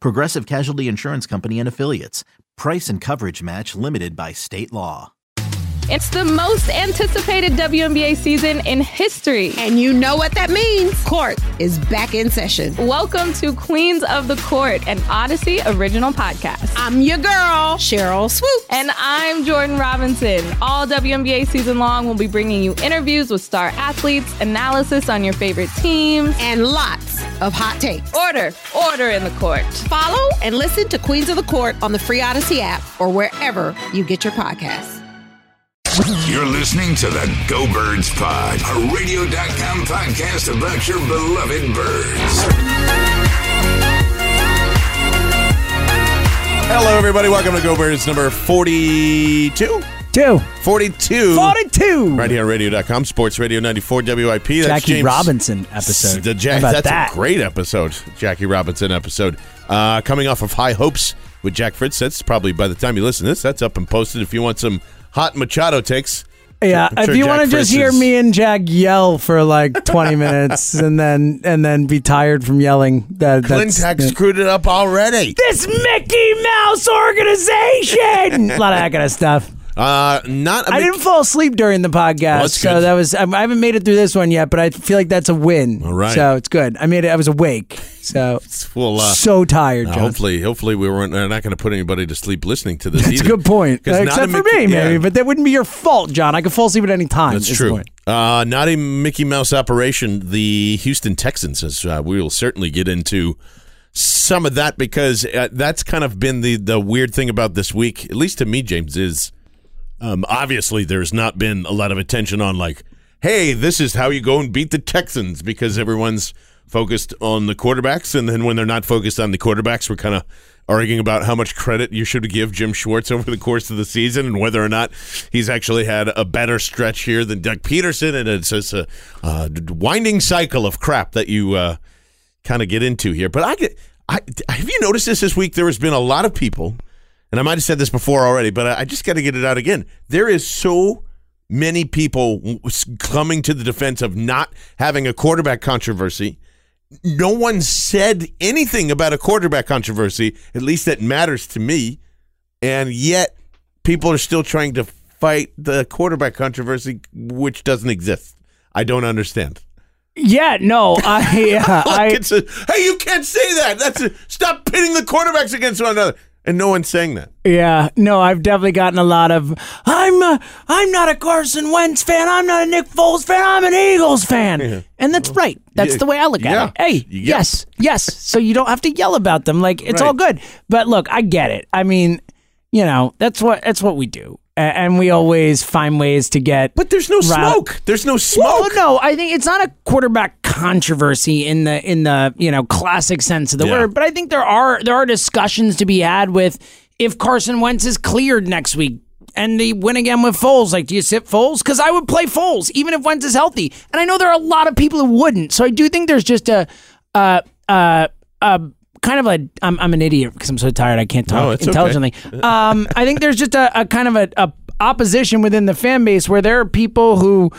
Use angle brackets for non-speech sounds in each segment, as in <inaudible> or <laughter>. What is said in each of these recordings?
Progressive Casualty Insurance Company and Affiliates. Price and coverage match limited by state law. It's the most anticipated WNBA season in history. And you know what that means. Court is back in session. Welcome to Queens of the Court, an Odyssey original podcast. I'm your girl, Sheryl Swoopes. And I'm Jordan Robinson. All WNBA season long, we'll be bringing you interviews with star athletes, analysis on your favorite teams, and lots of hot takes. Order, order in the court. Follow and listen to Queens of the Court on the Free Odyssey app or wherever you get your podcasts. You're listening to the Go Birds Pod, a radio.com podcast about your beloved birds. Hello, everybody. Welcome to Go Birds number 42. Two. 42. 42. Right here on radio.com, Sports Radio 94 WIP. That's Jackie James- Robinson episode. The Ja- How about that's that? a great episode, Jackie Robinson episode. Uh, coming off of High Hopes with Jack Fritz. That's probably by the time you listen to this, that's up and posted. If you want some hot Machado takes, Yeah, sure if you want to just hear me and Jack yell for like <laughs> 20 minutes and then and then be tired from yelling, that that's Klentak screwed it up already. this Mickey Mouse organization. <laughs> a lot of that kind of stuff. Uh, not a I big- didn't fall asleep during the podcast, Well, that's so good. that was I haven't made it through this one yet, but I feel like that's a win. All right. so it's good. I made it. I was awake, so <laughs> Well, uh, so tired. Uh, hopefully, hopefully we weren't. We're not going to put anybody to sleep listening to this. That's a good point, Except for Mickey- me, yeah. maybe, but that wouldn't be your fault, John. I could fall asleep at any time. That's true. point. Uh, not a Mickey Mouse operation. The Houston Texans, as uh, we will certainly get into some of that because uh, that's kind of been the the weird thing about this week, at least to me, James, is um, obviously there's not been a lot of attention on like, hey, this is how you go and beat the Texans because everyone's focused on the quarterbacks, and then when they're not focused on the quarterbacks, we're kind of arguing about how much credit you should give Jim Schwartz <laughs> over the course of the season and whether or not he's actually had a better stretch here than Doug Pederson, and it's just a uh, winding cycle of crap that you uh, kind of get into here. But I get, I have you noticed this this week? There has been a lot of people, and I might have said this before already, but I, I just got to get it out again. There is so many people coming to the defense of not having a quarterback controversy. No one said anything about a quarterback controversy, at least that matters to me, and yet people are still trying to fight the quarterback controversy, which doesn't exist. I don't understand. Yeah, no, <laughs> I, uh, Like I, it's a, hey, you can't say that. That's a, stop pitting the quarterbacks against one another, and no one's saying that. yeah, no, I've definitely gotten a lot of. I'm, a, I'm not a Carson Wentz fan. I'm not a Nick Foles fan. I'm an Eagles fan, and that's right. That's yeah, the way I look yeah. at it. Hey, Yeah. yes, yes. So you don't have to yell about them. Like it's all good. But look, I get it. I mean, you know, that's what that's what we do, and we always find ways to get. But there's no smoke. There's no smoke. Well, no, I think it's not a quarterback controversy in the in the you know classic sense of the Yeah. word, but I think there are there are discussions to be had with if Carson Wentz is cleared next week and they win again with Foles. Like, do you sit Foles? Because I would play Foles even if Wentz is healthy, and I know there are a lot of people who wouldn't. So I do think there's just a uh uh uh. Kind of a, I'm, I'm an idiot because I'm so tired I can't No, talk okay. intelligently. Um, I think there's just a, a kind of a, a opposition within the fan base where there are people who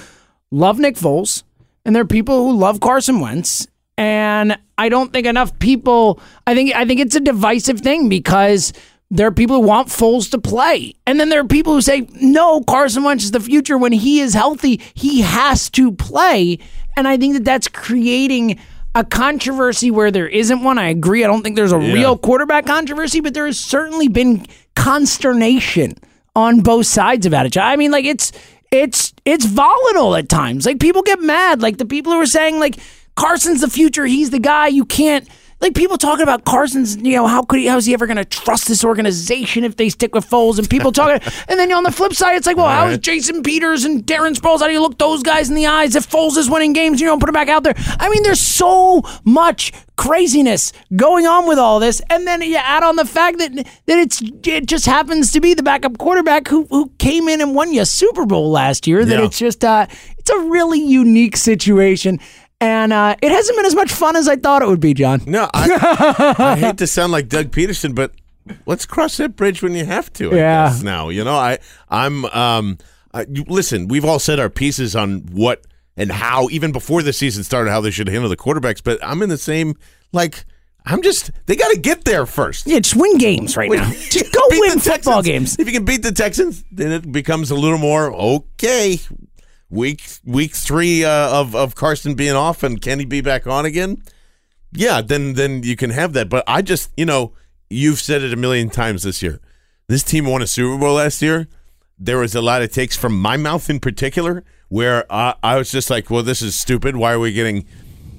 love Nick Foles and there are people who love Carson Wentz. And I don't think enough people I think I think it's a divisive thing because there are people who want Foles to play. And then there are people who say, no, Carson Wentz is the future. When he is healthy, he has to play. And I think that that's creating a controversy where there isn't one. I agree. I don't think there's a Yeah. real quarterback controversy, but there has certainly been consternation on both sides about it. I mean, like it's it's it's volatile at times. Like people get mad. Like the people who are saying like Carson's the future. He's the guy. You can't. Like people talking about Carson's, you know, how could he? How is he ever going to trust this organization if they stick with Foles? And people talking, <laughs> and then on the flip side, it's like, well, how is. Jason Peters and Darren Sproles? How do you look those guys in the eyes if Foles is winning games? You don't put him back out there. I mean, there's so much craziness going on with all this, and then you add on the fact that that it's it just happens to be the backup quarterback who who came in and won you a Super Bowl last year. That Yeah. it's just uh, it's a really unique situation. And uh, it hasn't been as much fun as I thought it would be, John. No, I, <laughs> I hate to sound like Doug Pederson, but let's cross that bridge when you have to. I Yeah. guess, now you know I I'm um I, you- listen. We've all said our pieces on what and how even before the season started how they should handle the quarterbacks, but I'm in the same like. I'm just. They got to get there first. Yeah, just win games right now. <laughs> Just go win football Texans. games. If you can beat the Texans, then it becomes a little more okay. Week week three uh, of of Carson being off and can he be back on again? Yeah, then then you can have that. But I just you know you've said it a million times this year. This team won a Super Bowl last year. There was a lot of takes from my mouth in particular where I, I was just like, well, this is stupid. Why are we getting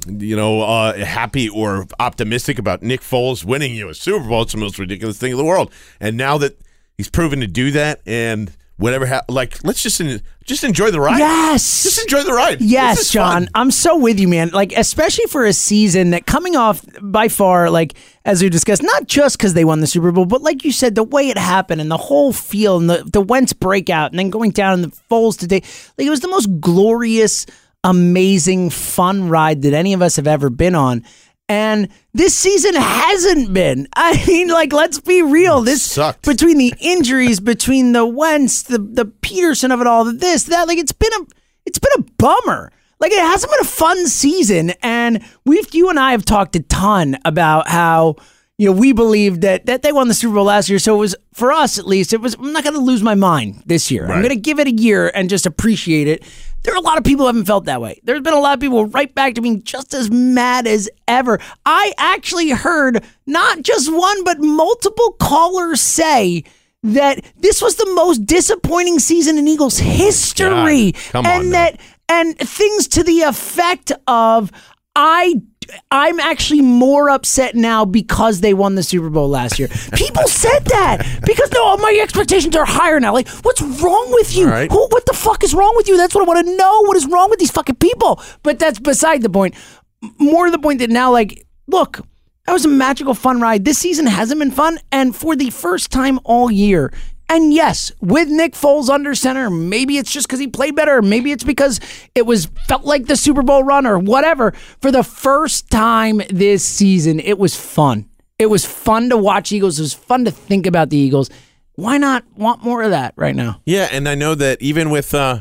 you know, uh, happy or optimistic about Nick Foles winning you a Super Bowl. It's the most ridiculous thing in the world. And now that he's proven to do that, and whatever, ha- like, let's just en- just enjoy the ride. Yes. just enjoy the ride. Yes, John. fun. I'm so with you, man. Like, especially for a season that coming off by far, like, as we discussed, not just because they won the Super Bowl, but like you said, the way it happened and the whole feel and the, the Wentz breakout and then going down in the Foles today, like, it was the most glorious, amazing, fun ride that any of us have ever been on. And this season hasn't been. <laughs> I mean, like, let's be real. This sucked. between the injuries, between the Wentz, the the Pederson of it all, this, that, like, it's been a it's been a bummer. Like it hasn't been a fun season, and we've you and I have talked a ton about how you know we believe that that they won the Super Bowl last year. So it was for us at least. It was I'm not going to lose my mind this year. I'm going to give it a year and just appreciate it. There are a lot of people who haven't felt that way. There's been a lot of people right back to being just as mad as ever. I actually heard not just one but multiple callers say that this was the most disappointing season in Eagles history, God, on and now. that and things to the effect of I I'm actually more upset now because they won the Super Bowl last year. People <laughs> said that because no, my expectations are higher now. Like, what's wrong with you? Right. Who, what the fuck is wrong with you? That's what I want to know. What is wrong with these fucking people? But that's beside the point. More to the point that now, like, look, that was a magical fun ride. This season hasn't been fun, and for the first time all year. And yes, with Nick Foles under center, maybe it's just because he played better, maybe it's because it was felt like the Super Bowl run or whatever. For the first time this season, it was fun. It was fun to watch Eagles. It was fun to think about the Eagles. Why not want more of that right now? Yeah, and I know that even with uh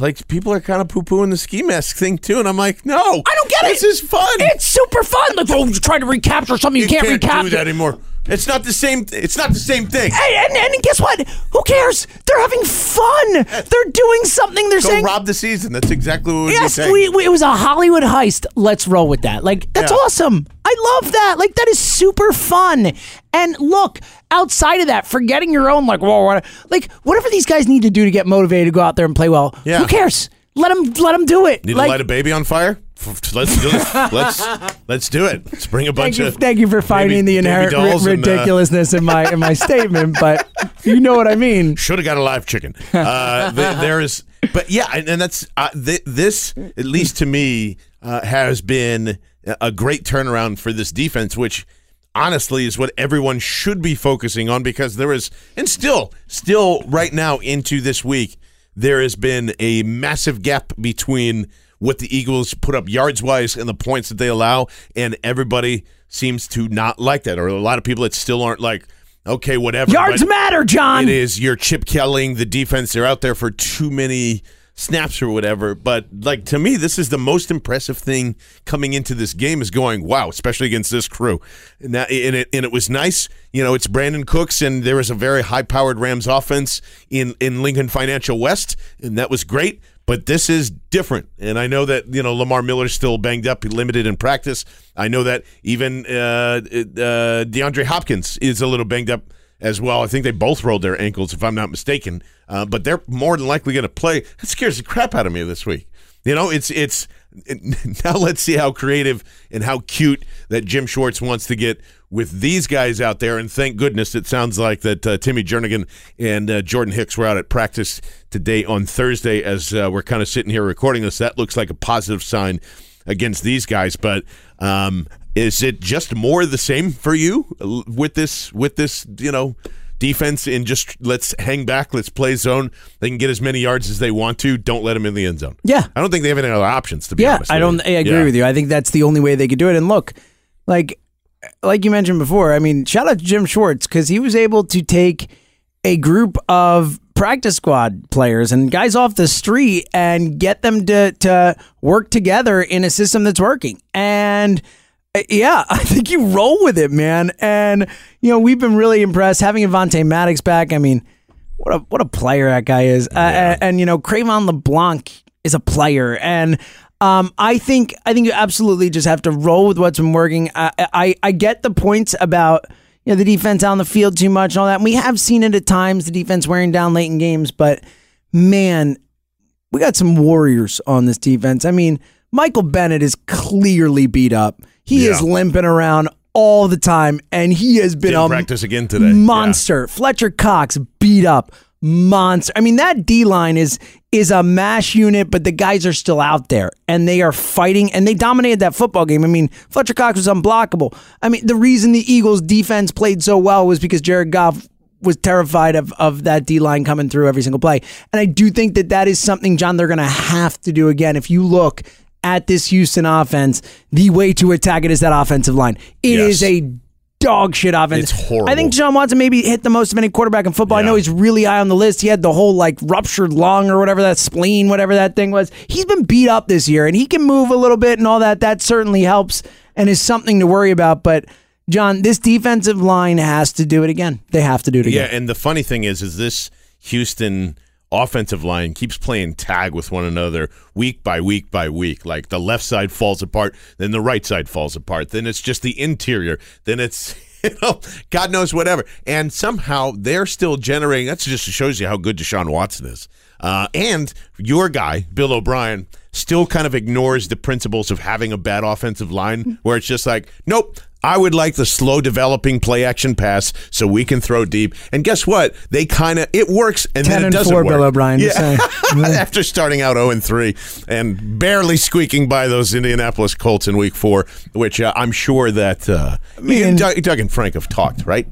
like people are kind of poo pooing the ski mask thing too, and I'm like, no, I don't get it. this it. is fun. It's super fun. Like, oh, you're trying to recapture something you, can't, do recapture. that anymore. It's not the same. It's not the same thing. Hey, and, and guess what? Who cares? They're having fun. They're doing something. They're Go saying, rob the season. That's exactly what we yes, saying. we, we, it was a Hollywood heist. Let's roll with that. Like, that's Yeah. awesome. I love that. Like, that is super fun. And look, outside of that, forgetting your own, like, whoa, what, like, whatever these guys need to do to get motivated to go out there and play well, Yeah. who cares? Let them, let them do it. Need like, to light a baby on fire? Let's do it. let's let's do it. Let's bring a bunch Thank you, of thank you for finding the inherent dolls ri- and, uh, ridiculousness in my in my statement, but you know what I mean. <laughs> Should have got a live chicken. Uh, th- there is, but yeah, and, and that's uh, th- this at least to me uh, has been a great turnaround for this defense, which honestly is what everyone should be focusing on because there is, and still, still right now into this week, there has been a massive gap between what the Eagles put up yards wise and the points that they allow, and everybody seems to not like that, or a lot of people that still aren't like. Okay, whatever. Yards matter, John. it is you're chip killing the defense. They're out there for too many snaps or whatever. But like to me, this is the most impressive thing coming into this game is going wow, especially against this crew. And, that, and it and it was nice. You know, it's Brandin Cooks, and there was a very high powered Rams offense in in Lincoln Financial West, and that was great. But this is different. And I know that you know Lamar Miller's still banged up, limited in practice. I know that even uh, uh, DeAndre Hopkins is a little banged up as well. I think they both rolled their ankles, if I'm not mistaken. Uh, but they're more than likely going to play. That scares the crap out of me this week. You know, it's it's <laughs> now let's see how creative and how cute that Jim Schwartz wants to get with these guys out there. And thank goodness it sounds like that uh, Timmy Jernigan and uh, Jordan Hicks were out at practice today on Thursday as uh, we're kind of sitting here recording this. That looks like a positive sign against these guys. But um, is it just more the same for you with this with this you know? Defense and just let's hang back, let's play zone. They can get as many yards as they want to. Don't let them in the end zone. Yeah. I don't think they have any other options to be yeah, honest. I don't. I agree Yeah. with you. I think that's the only way they could do it. And look, like like you mentioned before, I mean, shout out to Jim Schwartz because he was able to take a group of practice squad players and guys off the street and get them to to work together in a system that's working. And yeah, <laughs> I think you roll with it, man. And you know, we've been really impressed having Avonte Maddox back. I mean, what a what a player that guy is. Uh, and, and, you know, Cre'Von LeBlanc is a player, and um, I think I think you absolutely just have to roll with what's been working. I I, I get the points about. You know, the defense out on the field too much and all that. And we have seen it at times, the defense wearing down late in games, but man, we got some warriors on this defense. I mean, Michael Bennett is clearly beat up. He is limping around all the time, and he has been Didn't a practice again today. monster. Fletcher Cox beat up monster. I mean, that D line is is a mash unit, but the guys are still out there and they are fighting and they dominated that football game. I mean, Fletcher Cox was unblockable. I mean, the reason the Eagles defense played so well was because Jared Goff was terrified of, of that D line coming through every single play. And I do think that that is something, John, they're going to have to do again. If you look at this Houston offense, the way to attack it is that offensive line. It is Yes. a dog shit offense. It's horrible. I think John Watson maybe hit the most of any quarterback in football. I know he's really high on the list. He had the whole like ruptured lung or whatever that spleen, whatever that thing was. He's been beat up this year and he can move a little bit and all that. That certainly helps and is something to worry about. But John, this defensive line has to do it again. They have to do it again. Yeah, and the funny thing is, is this Houston offensive line keeps playing tag with one another week by week by week. Like the left side falls apart, then the right side falls apart, then it's just the interior, then it's <laughs> you know God knows whatever, and somehow they're still generating. That just shows you how good Deshaun Watson is. Uh, and your guy, Bill O'Brien, still kind of ignores the principles of having a bad offensive line, where it's just like, nope, I would like the slow developing play action pass so we can throw deep. And guess what? They kind of it works, and 10 then it and doesn't 4, work. Bill O'Brien, <laughs> Yeah. After starting out 0 and 3 and barely squeaking by those Indianapolis Colts in Week Four, which uh, I'm sure that uh, me and Doug, Doug and Frank have talked right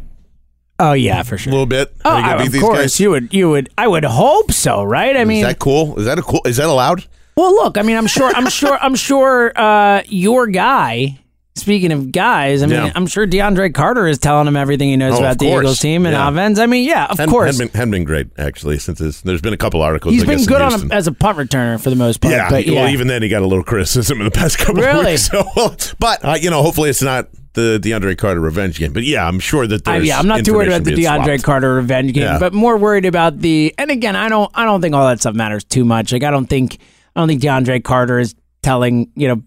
Oh yeah, for sure. a little bit. Oh, I- of course guys? you would. You would. I would hope so, right? I mean, is that cool? Is that a cool? Is that allowed? Well, look, I mean, I'm sure, I'm sure, I'm sure uh, your guy. Speaking of guys, I mean, Yeah. I'm sure DeAndre Carter is telling him everything he knows Oh, about of the course. Eagles team and Yeah. offense. I mean, yeah, of Hadn't- course. hadn't been, hadn't been great actually since his, there's been a couple articles. He's I been guess, in good on Houston. a, as a punt returner for the most part. Yeah, but yeah. well, even then he got a little criticism in the <laughs> past couple Really? of weeks. So, but uh, you know, hopefully it's not the DeAndre Carter revenge game. But yeah, I'm sure that I, there's. yeah, I'm not too worried about the information DeAndre being swapped. Carter revenge game, Yeah. but more worried about the. And again, I don't, I don't think all that stuff matters too much. Like, I don't think, I don't think DeAndre Carter is telling you know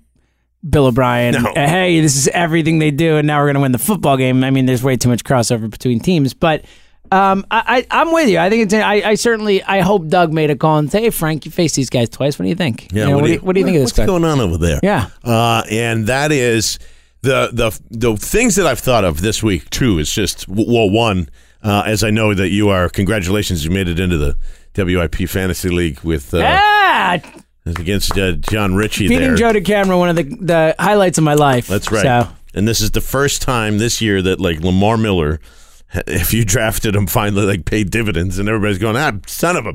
Bill O'Brien, No. hey, this is everything they do, and now we're going to win the football game. I mean, there's way too much crossover between teams, but. Um, I, I I'm with you. I think it's. I, I certainly. I hope Doug made a call and say, "Hey, Frank, you faced these guys twice. What do you think? Yeah, You know, what, do you, what do you think of this what's guy? going on over there? Yeah. uh, and that is the the the things that I've thought of this week too. Is just well, one, uh, as I know that you are. Congratulations, you made it into the WIP Fantasy League with uh, yeah, against uh, Jon Ritchie beating there. Joe DeCamara, one of the the highlights of my life. That's right. So And this is the first time this year that like Lamar Miller, <laughs> if you drafted him, finally like paid dividends, and everybody's going, ah, son of a,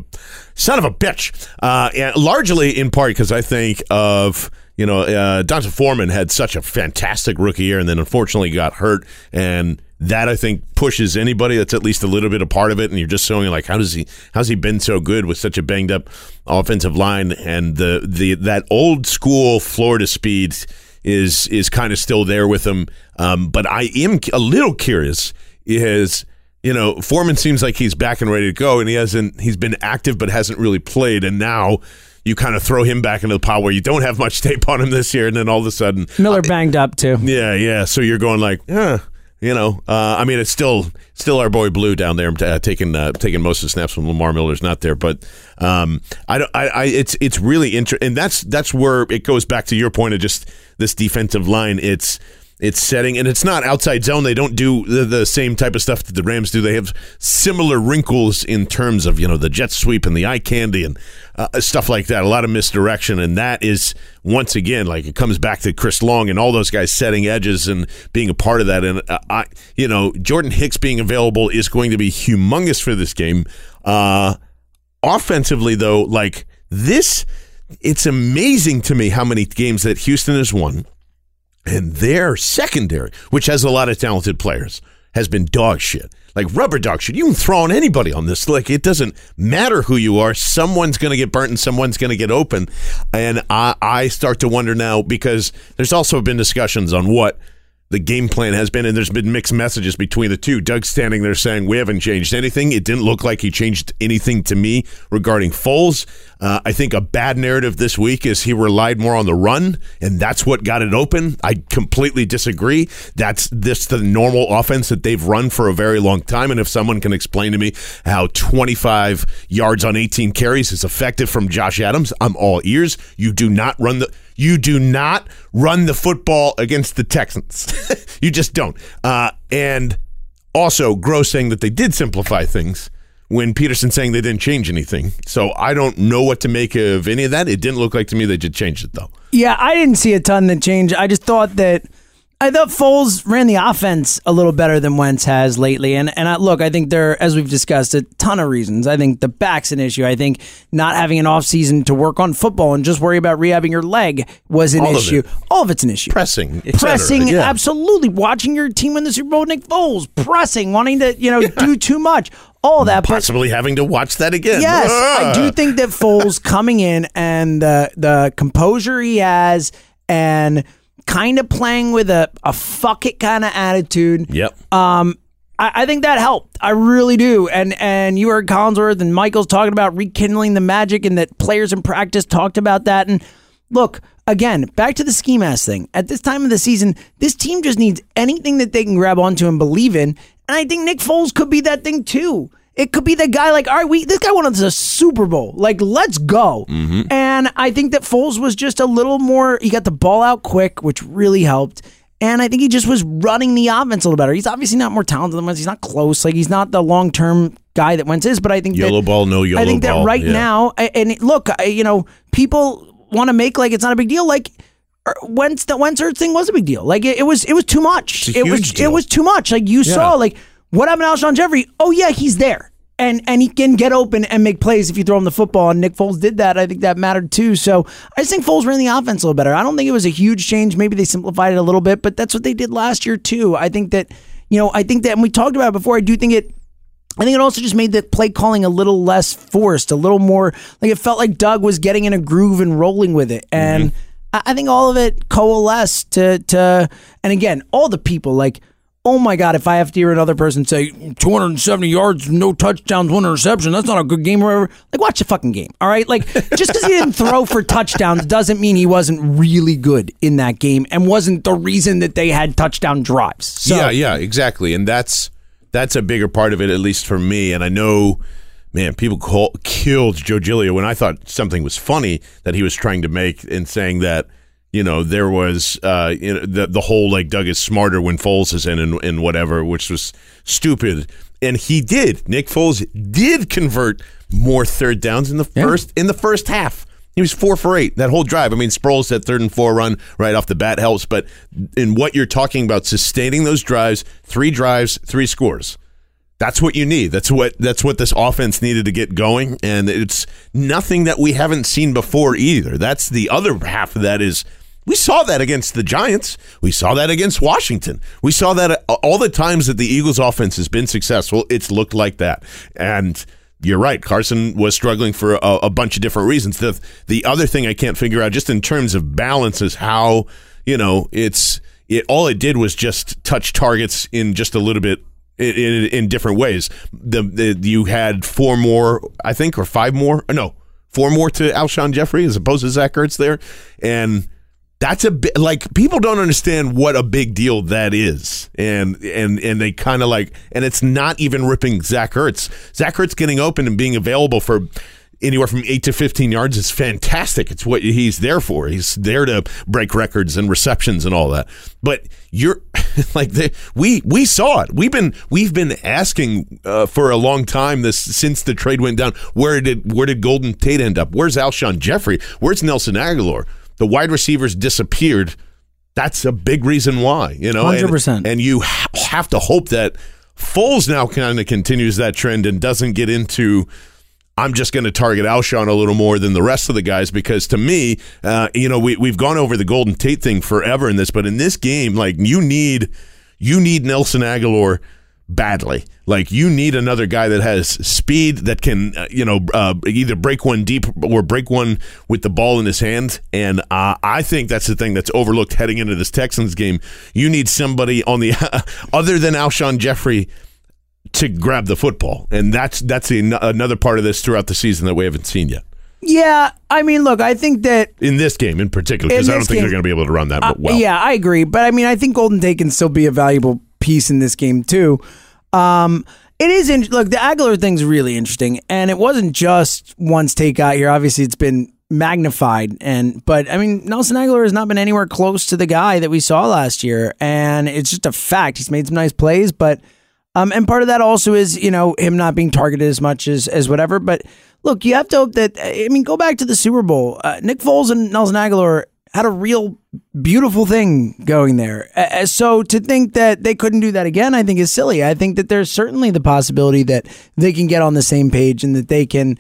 son of a bitch. Uh, and largely in part because I think of you know uh, D'Onta Foreman had such a fantastic rookie year, and then unfortunately got hurt, and that I think pushes anybody that's at least a little bit a part of it, and you're just showing like how does he how's he been so good with such a banged up offensive line and the the that old school Florida speed is is kind of still there with him. Um, but I am a little curious. Is you know Foreman seems like he's back and ready to go, and he hasn't. He's been active but hasn't really played, and now. you kind of throw him back into the pile where you don't have much tape on him this year, and then all of a sudden Miller banged up too. yeah, yeah. So you're going like, yeah, you know. Uh, I mean, it's still still our boy Blue down there uh, taking uh, taking most of the snaps when Lamar Miller's not there. But um, I don't. I, I it's it's really interesting, and that's that's where it goes back to your point of just this defensive line. It's it's setting, and it's not outside zone. They don't do the, the same type of stuff that the Rams do. They have similar wrinkles in terms of you know the jet sweep and the eye candy and uh, stuff like that. A lot of misdirection, and that is once again like it comes back to Chris Long and all those guys setting edges and being a part of that. And uh, I, you know, Jordan Hicks being available is going to be humongous for this game. Uh, offensively, though, like this, it's amazing to me how many games that Houston has won and their secondary, which has a lot of talented players, has been dog shit. Like rubber dog shit. You can throw on anybody on this. Like it doesn't matter who you are. Someone's going to get burnt and someone's going to get open. And I, I start to wonder now because there's also been discussions on what the game plan has been, and there's been mixed messages between the two. Doug standing there saying, We haven't changed anything. It didn't look like he changed anything to me regarding Foles. Uh, I think a bad narrative this week is he relied more on the run, and that's what got it open. I completely disagree. That's this the normal offense that they've run for a very long time. And if someone can explain to me how 25 yards on 18 carries is effective from Josh Adams, I'm all ears. You do not run the you do not run the football against the Texans. <laughs> you just don't. Uh, and also, Gross saying that they did simplify things when Pederson saying they didn't change anything. So I don't know what to make of any of that. It didn't look like to me they just changed it, though. Yeah, I didn't see a ton that changed. I just thought that I thought Foles ran the offense a little better than Wentz has lately. And and I, look, I think there, as we've discussed, a ton of reasons. I think the back's an issue. I think not having an offseason to work on football and just worry about rehabbing your leg was an All of issue. it. All of it's an issue. Pressing, pressing, Yeah. absolutely. Watching your team win the Super Bowl, Nick Foles, pressing, wanting to you know do too much. All that, but Possibly having to watch that again. Yes, I do think that Foles coming in and the the composure he has and kind of playing with a, a fuck it kind of attitude. Yep. Um, I, I think that helped. I really do. And and you heard Collinsworth and Michaels talking about rekindling the magic and that players in practice talked about that. And look, again, back to the ski mask thing. At this time of the season, this team just needs anything that they can grab onto and believe in. And I think Nick Foles could be that thing too. It could be the guy like, all right, we this guy won us a Super Bowl. Like, let's go. And I think that Foles was just a little more. He got the ball out quick, which really helped. And I think he just was running the offense a little better. He's obviously not more talented than Wentz. He's not close. Like he's not the long term guy that Wentz is. But I think Yellow that, ball, no yellow I think that right yeah. now, and look, you know, people want to make like it's not a big deal. Like er, Wentz, the Wentz Ertz thing was a big deal. Like it, it was, it was too much. It was, deal. it was too much. Like you saw, like what happened to Alshon Jeffery? Oh yeah, he's there. And, and he can get open and make plays if you throw him the football. And Nick Foles did that. I think that mattered too. So I just think Foles ran the offense a little better. I don't think it was a huge change. Maybe they simplified it a little bit, but that's what they did last year too. I think that, you know, I think that, and we talked about it before, I do think it I think it also just made the play calling a little less forced, a little more like it felt like Doug was getting in a groove and rolling with it. And mm-hmm. I I think all of it coalesced to to and again, all the people like, oh my God, if I have to hear another person say 270 yards, no touchdowns, one interception, that's not a good game or whatever. Like watch the fucking game. All right. Like <laughs> just because he didn't throw for touchdowns doesn't mean he wasn't really good in that game and wasn't the reason that they had touchdown drives. So yeah, yeah, exactly, and that's that's a bigger part of it, at least for me. And I know, man, people call, killed Joe Giglio when I thought something was funny that he was trying to make in saying that you know there was uh, you know the the whole like Doug is smarter when Foles is in and, and whatever, which was stupid. And he did. Nick Foles did convert more third downs in the first in the first half. He was four for eight that whole drive. I mean, Sproles that third and four run right off the bat helps, but in what you're talking about, sustaining those drives, three drives, three scores. That's what you need. That's what that's what this offense needed to get going, and it's nothing that we haven't seen before either. That's the other half of that is we saw that against the Giants. We saw that against Washington. We saw that uh, all the times that the Eagles offense has been successful, it's looked like that. And you're right. Carson was struggling for a, a bunch of different reasons. The the other thing I can't figure out, just in terms of balance, is how you know it's it. All it did was just touch targets in just a little bit in, in, in different ways. The, the you had four more, I think, or five more. Uh, no, four more to Alshon Jeffery as opposed to Zach Ertz there, and that's a bit like people don't understand what a big deal that is, and and and they kind of like, and it's not even ripping Zach Ertz. Zach Ertz getting open and being available for anywhere from eight to 15 yards is fantastic. It's what he's there for. He's there to break records and receptions and all that. But you're <laughs> like the, we we saw it. We've been we've been asking uh, for a long time this since the trade went down. Where did where did Golden Tate end up? Where's Alshon Jeffery? Where's Nelson Agholor? The wide receivers disappeared. That's a big reason why, you know. 100%. And, you ha- have to hope that Foles now kind of continues that trend and doesn't get into I'm just going to target Alshon a little more than the rest of the guys because to me, uh, you know, we we've gone over the Golden Tate thing forever in this, but in this game, like you need you need Nelson Agholor badly. Like you need another guy that has speed that can, uh, you know, uh, either break one deep or break one with the ball in his hand. And uh, I think that's the thing that's overlooked heading into this Texans game. You need somebody on the <laughs> other than Alshon Jeffery to grab the football, and that's that's the, another part of this throughout the season that we haven't seen yet. Yeah, I mean, look, I think that In this game, in particular, because I don't think game- they're going to be able to run that Uh, well. Yeah, I agree. But I mean, I think Golden Tate can still be a valuable piece in this game too. Um, it is in, look the Agholor thing's really interesting, and it wasn't just once Tate got here. Obviously, it's been magnified, and but I mean, Nelson Agholor has not been anywhere close to the guy that we saw last year, and it's just a fact. He's made some nice plays, but um, and part of that also is you know him not being targeted as much as as whatever. But look, you have to hope that I mean, go back to the Super Bowl. Uh, Nick Foles and Nelson Agholor had a real beautiful thing going there. Uh, so to think that they couldn't do that again, I think is silly. I think that there's certainly the possibility that they can get on the same page and that they can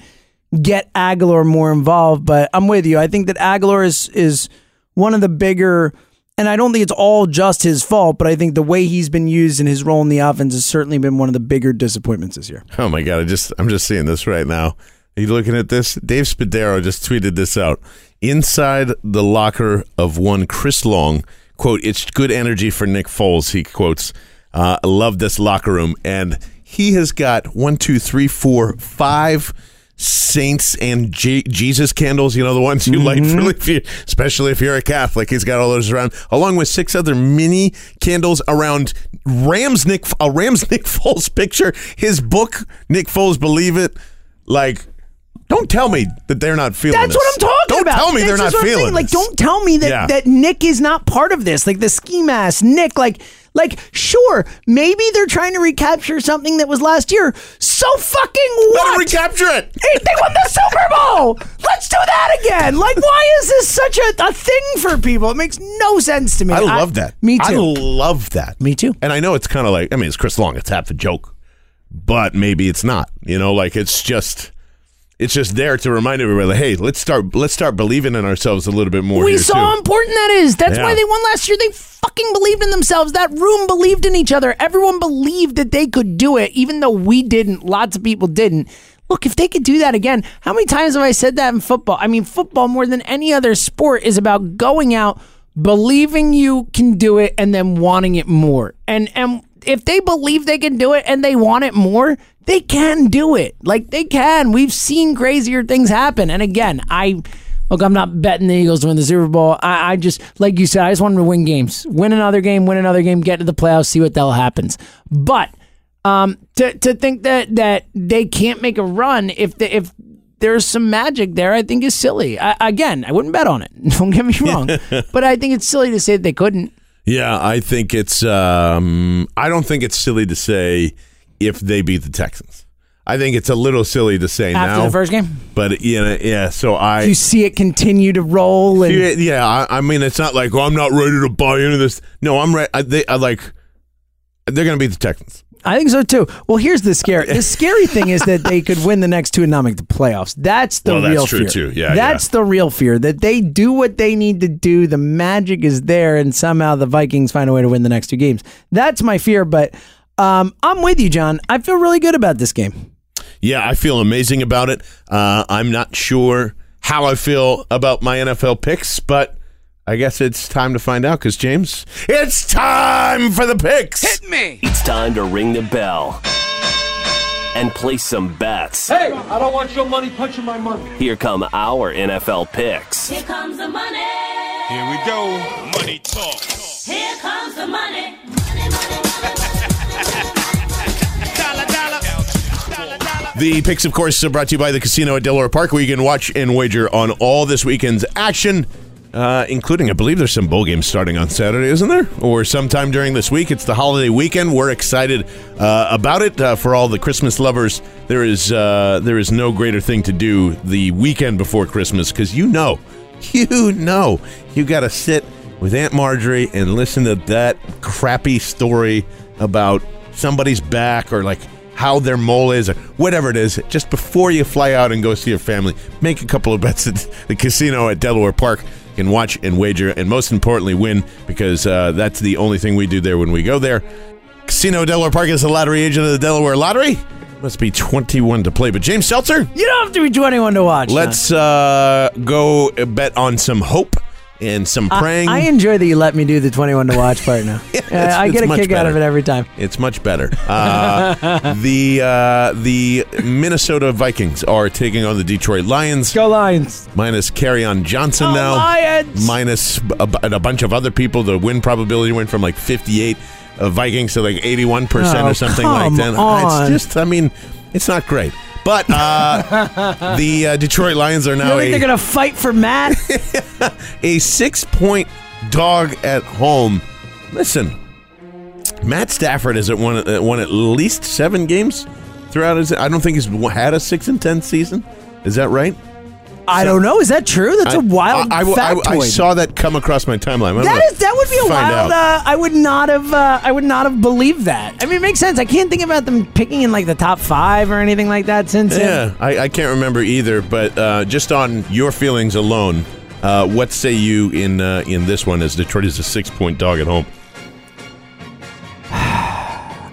get Agholor more involved. But I'm with you. I think that Agholor is is one of the bigger. And I don't think it's all just his fault, but I think the way he's been used in his role in the offense has certainly been one of the bigger disappointments this year. Oh my god! I just I'm just seeing this right now. Are you looking at this? Dave Spadaro just tweeted this out. Inside the locker of one Chris Long, quote, it's good energy for Nick Foles, he quotes. Uh, I love this locker room. And he has got one, two, three, four, five saints and J- Jesus candles, you know, the ones you light mm-hmm. for, especially if you're a Catholic. He's got all those around, along with six other mini candles around Rams Nick, a Rams <laughs> Nick Foles picture, his book, Nick Foles Believe It. Like, don't tell me that they're not feeling That's this. what I'm talking about. don't about. tell me This they're not feeling. Like, don't tell me that Yeah. that Nick is not part of this. Like the ski mask, Nick. Like, like sure, maybe they're trying to recapture something that was last year. So fucking what? recapture it. Hey, they won the Super Bowl. Let's do that again. Like, why is this such a, a thing for people? It makes no sense to me. I love that. Me too. I love that. Me too. And I know it's kind of like, I mean, it's Chris Long. It's half a joke, but maybe it's not. You know, like it's just, it's just there to remind everybody, like, hey, let's start, let's start believing in ourselves a little bit more. we saw too. how important that is. That's Yeah. why they won last year. They fucking believed in themselves. That room believed in each other. Everyone believed that they could do it, even though we didn't. Lots of people didn't. Look, if they could do that again, how many times have I said that in football? I mean, football more than any other sport is about going out, believing you can do it, and then wanting it more. And and if they believe they can do it and they want it more, they can do it. Like they can. We've seen crazier things happen. And again, I look, I'm not betting the Eagles to win the Super Bowl. I, I just, like you said, I just want them to win games, win another game, win another game, get to the playoffs, see what the hell happens. But um, to to think that that they can't make a run if the, if there's some magic there, I think is silly. I, again, I wouldn't bet on it. <laughs> Don't get me wrong, <laughs> but I think it's silly to say that they couldn't. Yeah, I think it's. Um, I don't think it's silly to say if they beat the Texans. I think it's a little silly to say After now. the first game, but you know, yeah. So I. you see it continue to roll, and yeah, yeah I, I mean, it's not like, oh, I'm not ready to buy into this. No, I'm ready. I, they, I like. They're going to beat the Texans. I think so too. Well, here's the scary. The scary thing is that they could win the next two and not make the playoffs. That's the Well, that's real true, fear. too. Yeah, that's the real fear that they do what they need to do. The magic is there, and somehow the Vikings find a way to win the next two games. That's my fear. But um, I'm with you, John. I feel really good about this game. Yeah, I feel amazing about it. Uh, I'm not sure how I feel about my NFL picks, but I guess it's time to find out because, James, it's time for the picks. Hit me. It's time to ring the bell. and place some bets. Hey, I don't want your money punching my money. Here come our NFL picks. Here comes the money. Here we go. Money talk. Here comes the money. money, money, money. The picks, of course, are brought to you by the casino at Delaware Park, where you can watch and wager on all this weekend's action, uh, including, I believe, there's some bowl games starting on Saturday, isn't there? Or sometime during this week. It's the holiday weekend. We're excited uh, about it uh, for all the Christmas lovers. There is uh, there is no greater thing to do the weekend before Christmas because <laughs> you know, you know, you got to sit with Aunt Marjorie and listen to that crappy story about somebody's back or like how their mole is or whatever it is just before you fly out and go see your family make a couple of bets at the casino at delaware park can watch and wager and most importantly win because uh, that's the only thing we do there when we go there. Casino delaware park is the lottery agent of the delaware lottery. Must be 21 to play but james seltzer? You don't have to be 21 to watch. let's uh, go bet on some hope and some praying I, I enjoy that you let me do the 21 to watch part now. <laughs> It's- Uh, I get a kick out of it every time. It's much better. Uh, <laughs> the uh, the Minnesota Vikings are taking on the Detroit Lions. Go Lions. Minus Kerryon Johnson Go now. Lions. Minus a, a bunch of other people. The win probability went from like 58 of Vikings to like 81 percent Oh, or something like that. on. It's just, I mean, it's not great. But uh, <laughs> the uh, Detroit Lions are now a, they're going to fight for Matt? <laughs> a six point dog at home. Listen, Matt Stafford has won, uh, won at least seven games throughout his. I don't think he's had a six and ten season. Is that right? I don't know. Is that true? That's a wild I, I, I, factoid. I saw that come across my timeline. I'm That that would be a wild. out. Uh, I would not have. Uh, I would not have believed that. I mean, it makes sense. I can't think about them picking in like the top five or anything like that since. Yeah, I, I can't remember either. But uh, just on your feelings alone, uh, what say you in uh, in this one? As Detroit is a six point dog at home. <sighs>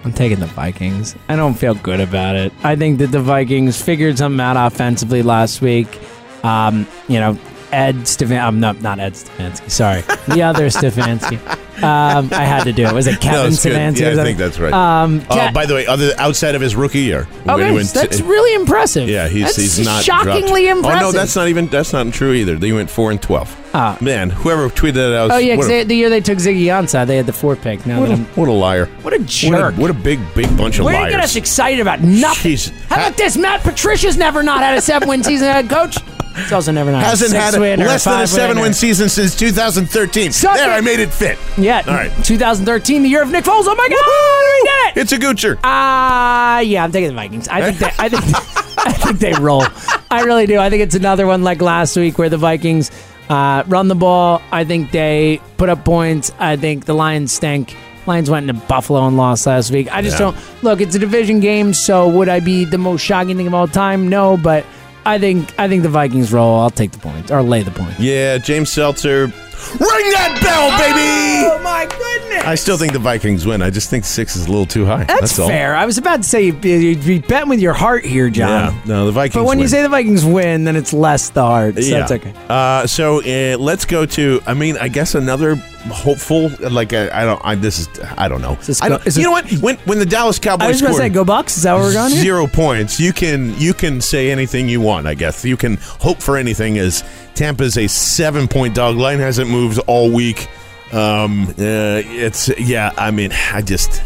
I'm taking the Vikings. I don't feel good about it. I think that the Vikings figured something out offensively last week. Um, you know, Ed Stefanski. I'm not not Ed Stefanski. Sorry, the other Stefanski. Um, I had to do it. Was it Kevin good. Stefanski? Yeah, I think that's right. Um, Oh, Ca- by the way, other outside of his rookie year, Okay, went- that's really impressive. Yeah, he's he's not shockingly dropped. impressive. Oh no, that's not even that's not true either. They went four and twelve. Ah. Man, whoever tweeted that out. Oh yeah, what, a, the year they took Ziggy Ansah, they had the four pick. Now what, a, what a liar! what a What a, jerk! what a big big bunch of Where liars. you get us excited about nothing? Jeez. How about this? Matt Patricia's never not had a seven win <laughs> season head coach. He's also never not Hasn't had a had a, win less than a seven win win. season since 2013. Suck there, it. I made it fit. Yeah. All right. 2013, the year of Nick Foles. Oh my God, we did it. It's a goocher. Ah, yeah, I'm taking the Vikings. I think they, I think <laughs> I think they roll. I really do. I think it's another one like last week where the Vikings uh, run the ball. I think they put up points. I think the Lions stink. Lions went into Buffalo and lost last week. I just Yeah. don't look. It's a division game, so would I be the most shocking thing of all time? No, but I think I think the Vikings roll. I'll take the points or lay the points. Yeah, James Seltzer. Ring that bell, baby! Oh my goodness! I still think the Vikings win. I just think six is a little too high. That's, That's, all. fair. I was about to say you'd be, you'd be betting with your heart here, John. Yeah, no, the Vikings. But when you say the Vikings win, then it's less the heart. So that's okay. Uh, so uh, let's go to. I mean, I guess another hopeful. Like uh, I don't. I, this is. I don't know. this I don't- is you it- know what? When when the Dallas Cowboys I was going to scored say, go Bucks. Is that where we're going here? zero points, you can you can say anything you want. I guess you can hope for anything. As Tampa's a seven point dog line hasn't moved all week. Um, uh, it's yeah. I mean, I just.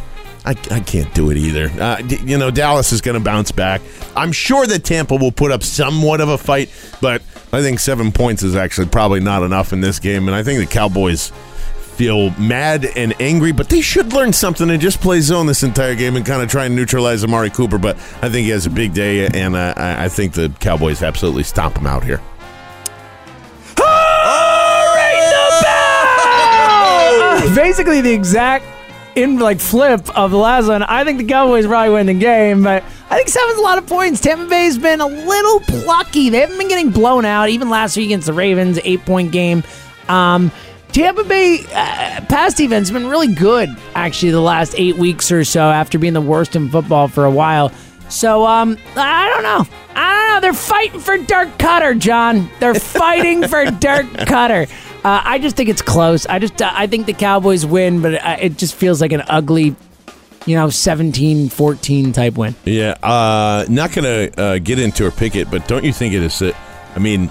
I, I can't do it either. Uh, d- you know, Dallas is going to bounce back. I'm sure that Tampa will put up somewhat of a fight, but I think seven points is actually probably not enough in this game. And I think the Cowboys feel mad and angry, but they should learn something and just play zone this entire game and kind of try and neutralize Amari Cooper. But I think he has a big day, and uh, I I think the Cowboys absolutely stomp him out here. Basically, the exact in like flip of the last one. I think the Cowboys probably win the game, but I think seven's a lot of points. Tampa Bay's been a little plucky. They haven't been getting blown out. Even last week against the Ravens, eight point game. Um, Tampa Bay uh, pass defense has been really good actually the last eight weeks or so after being the worst in football for a while. So um, I don't know. I don't know. They're fighting for Dirk Koetter, John. They're <laughs> fighting for Dirk Koetter. Uh, I just think it's close. I just uh, I think the Cowboys win, but uh, it just feels like an ugly you know, 17-14 type win. Yeah, uh, not going to uh, get into or pick it, but don't you think it is? Uh, I mean,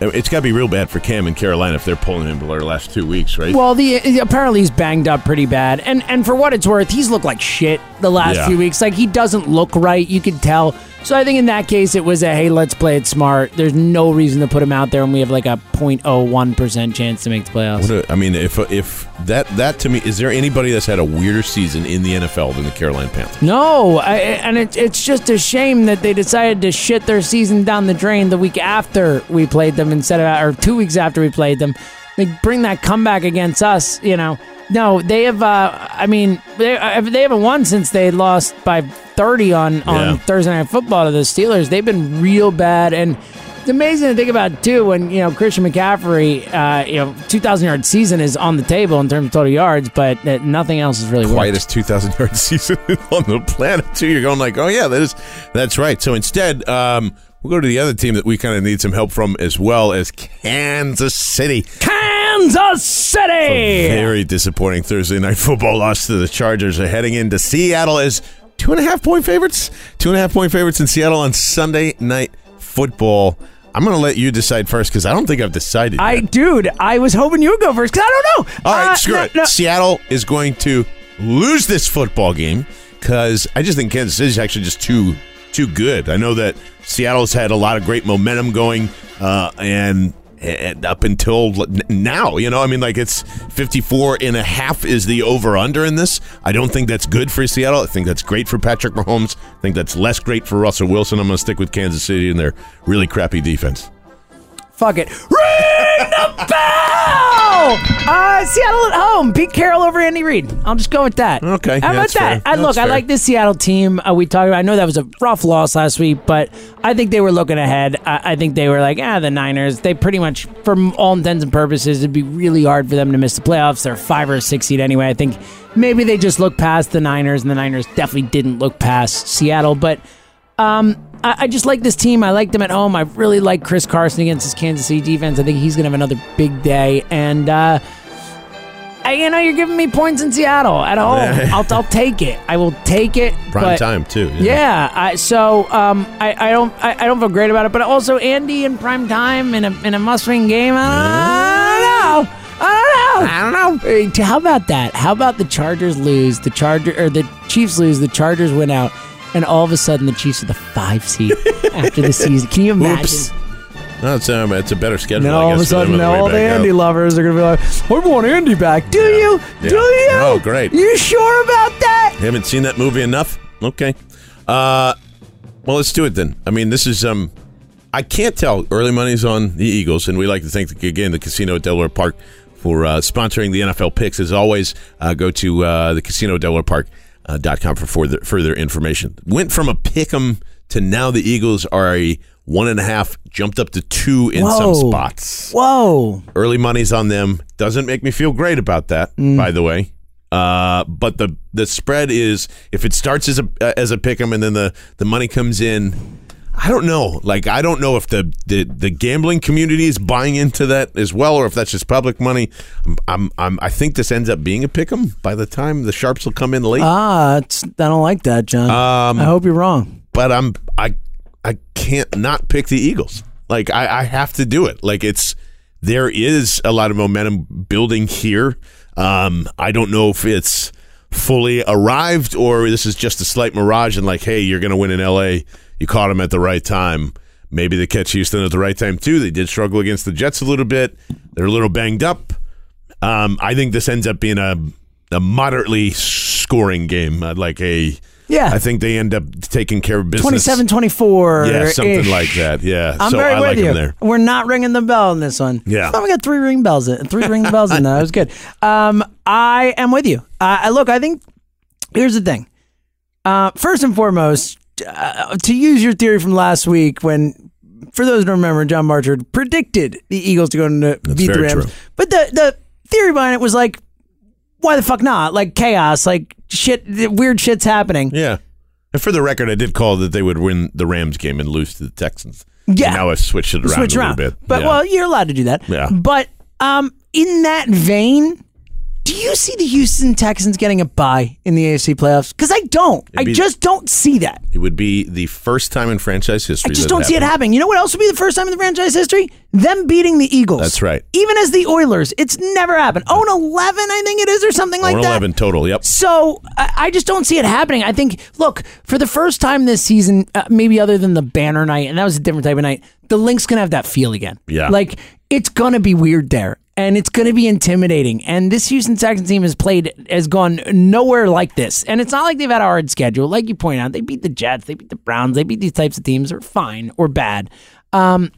it's got to be real bad for Cam and Carolina if they're pulling him for the last two weeks, right? Well, the apparently he's banged up pretty bad, and and for what it's worth, he's looked like shit the last Yeah. few weeks. Like he doesn't look right. You can tell. So I think in that case, it was a hey, let's play it smart. There's no reason to put him out there, and we have like a 0.01 percent chance to make the playoffs. What a- I mean, if if that that to me, is there anybody that's had a weirder season in the NFL than the Carolina Panthers? No, I, and it, it's just a shame that they decided to shit their season down the drain the week after we played them instead of, or two weeks after we played them. They bring that comeback against us, you know. No, they have. Uh, I mean, they uh, they haven't won since they lost by thirty on on Yeah. Thursday Night Football to the Steelers. They've been real bad, and it's amazing to think about too. When you know Christian McCaffrey, uh, you know, two thousand yard season is on the table in terms of total yards, but nothing else is really. Quietest 2,000 yard <laughs> season on the planet, too. You're going like, oh yeah, that is that's right. So instead, um, we'll go to the other team that we kind of need some help from as well as Kansas City. Kansas City. Very disappointing Thursday night football loss to the Chargers. Are heading into Seattle as two and a half point favorites. Two and a half point favorites in Seattle on Sunday night football. I'm going to let you decide first because I don't think I've decided. I, yet. dude, I was hoping you would go first because I don't know. All right, Uh, screw no, it. no. Seattle is going to lose this football game because I just think Kansas City is actually just too too good. I know that Seattle's had a lot of great momentum going, uh, and up until now, you know, I mean, like it's 54 and a half is the over under in this. I don't think that's good for Seattle. I think that's great for Patrick Mahomes. I think that's less great for Russell Wilson. I'm going to stick with Kansas City and their really crappy defense. Fuck it. Ring the <laughs> bell! Uh, Seattle at home. Pete Carroll over Andy Reid. I'll just go with that. Okay, How yeah, about that's that? fair. I, look, That's I fair. like this Seattle team. Uh, we talked about. I know that was a rough loss last week, but I think they were looking ahead. I, I think they were like, ah, the Niners. They pretty much, for all intents and purposes, it'd be really hard for them to miss the playoffs. They're five or six seed anyway. I think maybe they just looked past the Niners, and the Niners definitely didn't look past Seattle, but. Um, I, I just like this team. I like them at home. I really like Chris Carson against his Kansas City defense. I think he's going to have another big day. And, uh, I, you know, you're giving me points in Seattle at home. <laughs> I'll, I'll take it. I will take it. Prime but- time, too. Yeah. I, so um, I, I don't I, I don't feel great about it. But also Andy in prime time in a in a must win game. I don't know. I don't know. I don't know. How about that? How about the Chargers lose? The Charger or the Chiefs lose. The Chargers win out, and all of a sudden the Chiefs are the five seed after the season. Can you imagine? Oops. No, it's, um, it's a better schedule. And all of a guess, for them sudden, all the Andy out. lovers are going to be like, "We want Andy back. Do you? Yeah. Do you? Oh, great. You sure about that? Haven't seen that movie enough? Okay. Uh, well, let's do it then. I mean, this is um, I can't tell. Early money's on the Eagles, and we like to thank again the casino at Delaware Park for uh, sponsoring the NFL picks. As always, uh, go to uh, the casino at Delaware Park. Uh, dot com for further, further information. Went from a pick 'em to now the Eagles are a one and a half, jumped up to two in some spots. Whoa. Early money's on them. Doesn't make me feel great about that, Mm. by the way. Uh, but the the spread is if it starts as a as a pick'em and then the the money comes in. I don't know. Like I don't know if the, the the gambling community is buying into that as well, or if that's just public money. I'm, I'm, I'm I think this ends up being a pick'em by the time the sharps will come in late. Ah, it's, I don't like that, John. Um, I hope you're wrong. but I'm I I can't not pick the Eagles. Like I, I have to do it. Like it's there is a lot of momentum building here. Um, I don't know if it's fully arrived or this is just a slight mirage and like, hey, you're gonna win in LA. You caught them at the right time. Maybe they catch Houston at the right time too. They did struggle against the Jets a little bit. They're a little banged up. Um, I think this ends up being a a moderately scoring game, uh, like a Yeah. I think they end up taking care of business. 27 24. Yeah, something like that. Yeah. I'm so very I with like you. them there. We're not ringing the bell in this one. Yeah. Oh, we got three ring bells in. Three ring bells in there. That was good. Um, I am with you. Uh, I look. I think here's the thing. Uh, first and foremost, uh, to use your theory from last week, when for those who don't remember, John Barchard predicted the Eagles to go into beat the Rams. true. But the the theory behind it was like, why the fuck not? Like chaos, like shit, weird shit's happening. Yeah. And for the record, I did call that they would win the Rams game and lose to the Texans. Yeah. Now I've switched it around switch a little bit. But Yeah. well, you're allowed to do that. Yeah. But um, in that vein, Do you see the Houston Texans getting a bye in the AFC playoffs? Because I don't. I be- just don't see that. It would be the first time in franchise history. I just that don't see it happened. happening. You know what else would be the first time in the franchise history? Them beating the Eagles. That's right. Even as the Oilers, it's never happened. Oh, and 11, I think it is, or something like Or that. 11 total. Yep. So I I just don't see it happening. I think, look, for the first time this season, uh, maybe other than the banner night, and that was a different type of night, the Linc gonna have that feel again. Yeah. like it's gonna be weird there, and it's gonna be intimidating. And this Houston Texans team has played has gone nowhere like this, and it's not like they've had a hard schedule. Like you point out, they beat the Jets, they beat the Browns, they beat these types of teams. Are fine or bad. Um,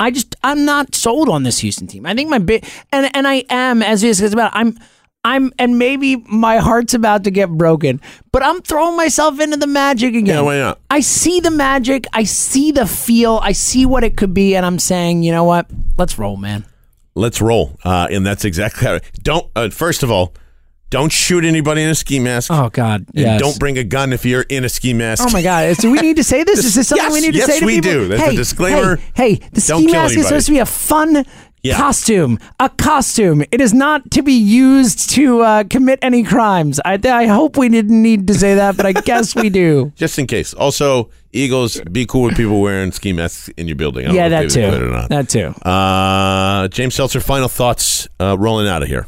I just I'm not sold on this Houston team. I think my big and and I am as discussed about. I'm I'm and maybe my heart's about to get broken, but I'm throwing myself into the magic again. Yeah, why not? I see the magic. I see the feel. I see what it could be, and I'm saying, you know what? Let's roll, man. Let's roll. Uh, and that's exactly how. Don't. Uh, first of all, don't shoot anybody in a ski mask. Oh God, And yes. don't bring a gun if you're in a ski mask. Oh my God! <laughs> Do we need to say this? Is this something Yes, we need to yes, say to we people? do. That's a hey, disclaimer. Hey, hey, the ski mask is supposed to be a fun Yeah. costume. A costume. It is not to be used to uh, commit any crimes. I, I hope we didn't need to say that, but I guess we do. <laughs> Just in case. Also, Eagles, be cool with people wearing ski masks in your building. I don't Yeah, know that if they do too. it or not. That too. Uh, James Seltzer, final thoughts uh, rolling out of here.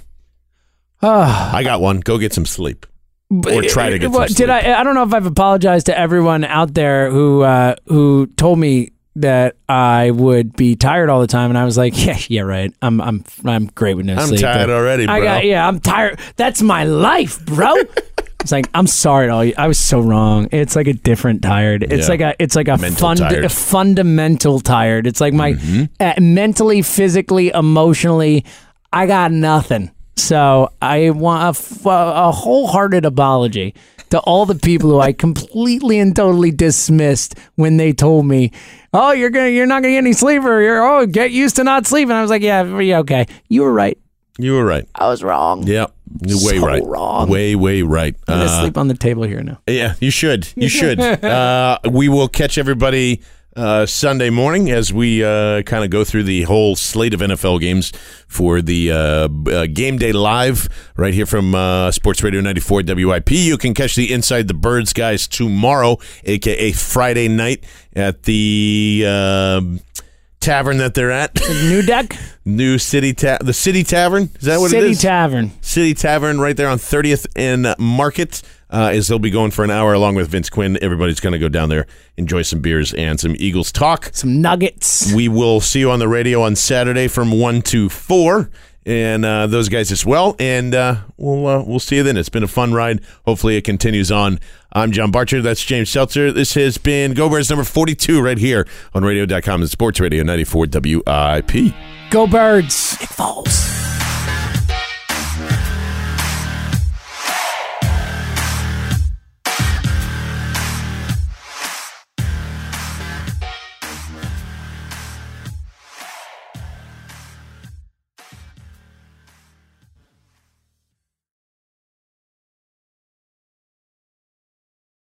Ah. I got one. Go get some sleep. Or try to get some Did sleep. I? I don't know if I've apologized to everyone out there who uh, who told me that I would be tired all the time, and I was like, <laughs> yeah, yeah, right. I'm I'm I'm great with no I'm sleep. tired already, I bro. got yeah. I'm tired. That's my life, bro. <laughs> It's like I'm sorry all you. I was so wrong. It's like a different tired. It's Yeah. like a it's like a, Mental fund, tired. a fundamental tired. It's like my uh, mentally, physically, emotionally, I got nothing. So I want a, f- a wholehearted apology to all the people who I completely and totally dismissed when they told me, "Oh, you're gonna you're not gonna get any sleep, or you're oh get used to not sleeping." I was like, "Yeah, yeah, okay, you were right. You were right. I was wrong. Yep. You're way So right. wrong. Way, way right. I'm gonna Uh, sleep on the table here now." Yeah, you should. You should. <laughs> uh, we will catch everybody uh, Sunday morning as we uh, kind of go through the whole slate of NFL games for the uh, uh, game day live right here from uh, Sports Radio 94 WIP. You can catch the Inside the Birds guys tomorrow, aka Friday night at the. um Tavern that they're at, New deck, <laughs> New City Ta- the City Tavern. Is that what City it is? Tavern. City Tavern right there on 30th and Market. Uh, is they'll be going for an hour along with Vince Quinn. Everybody's going to go down there, enjoy some beers and some Eagles talk. Some nuggets. We will see you on the radio on Saturday from one to four, and uh, those guys as well. And uh, we'll uh, we'll see you then. It's been a fun ride. Hopefully, it continues on. I'm John Barchard. That's James Seltzer. This has been Go Birds number 42 right here on Radio.com and Sports Radio 94 WIP. Go Birds. It Foles.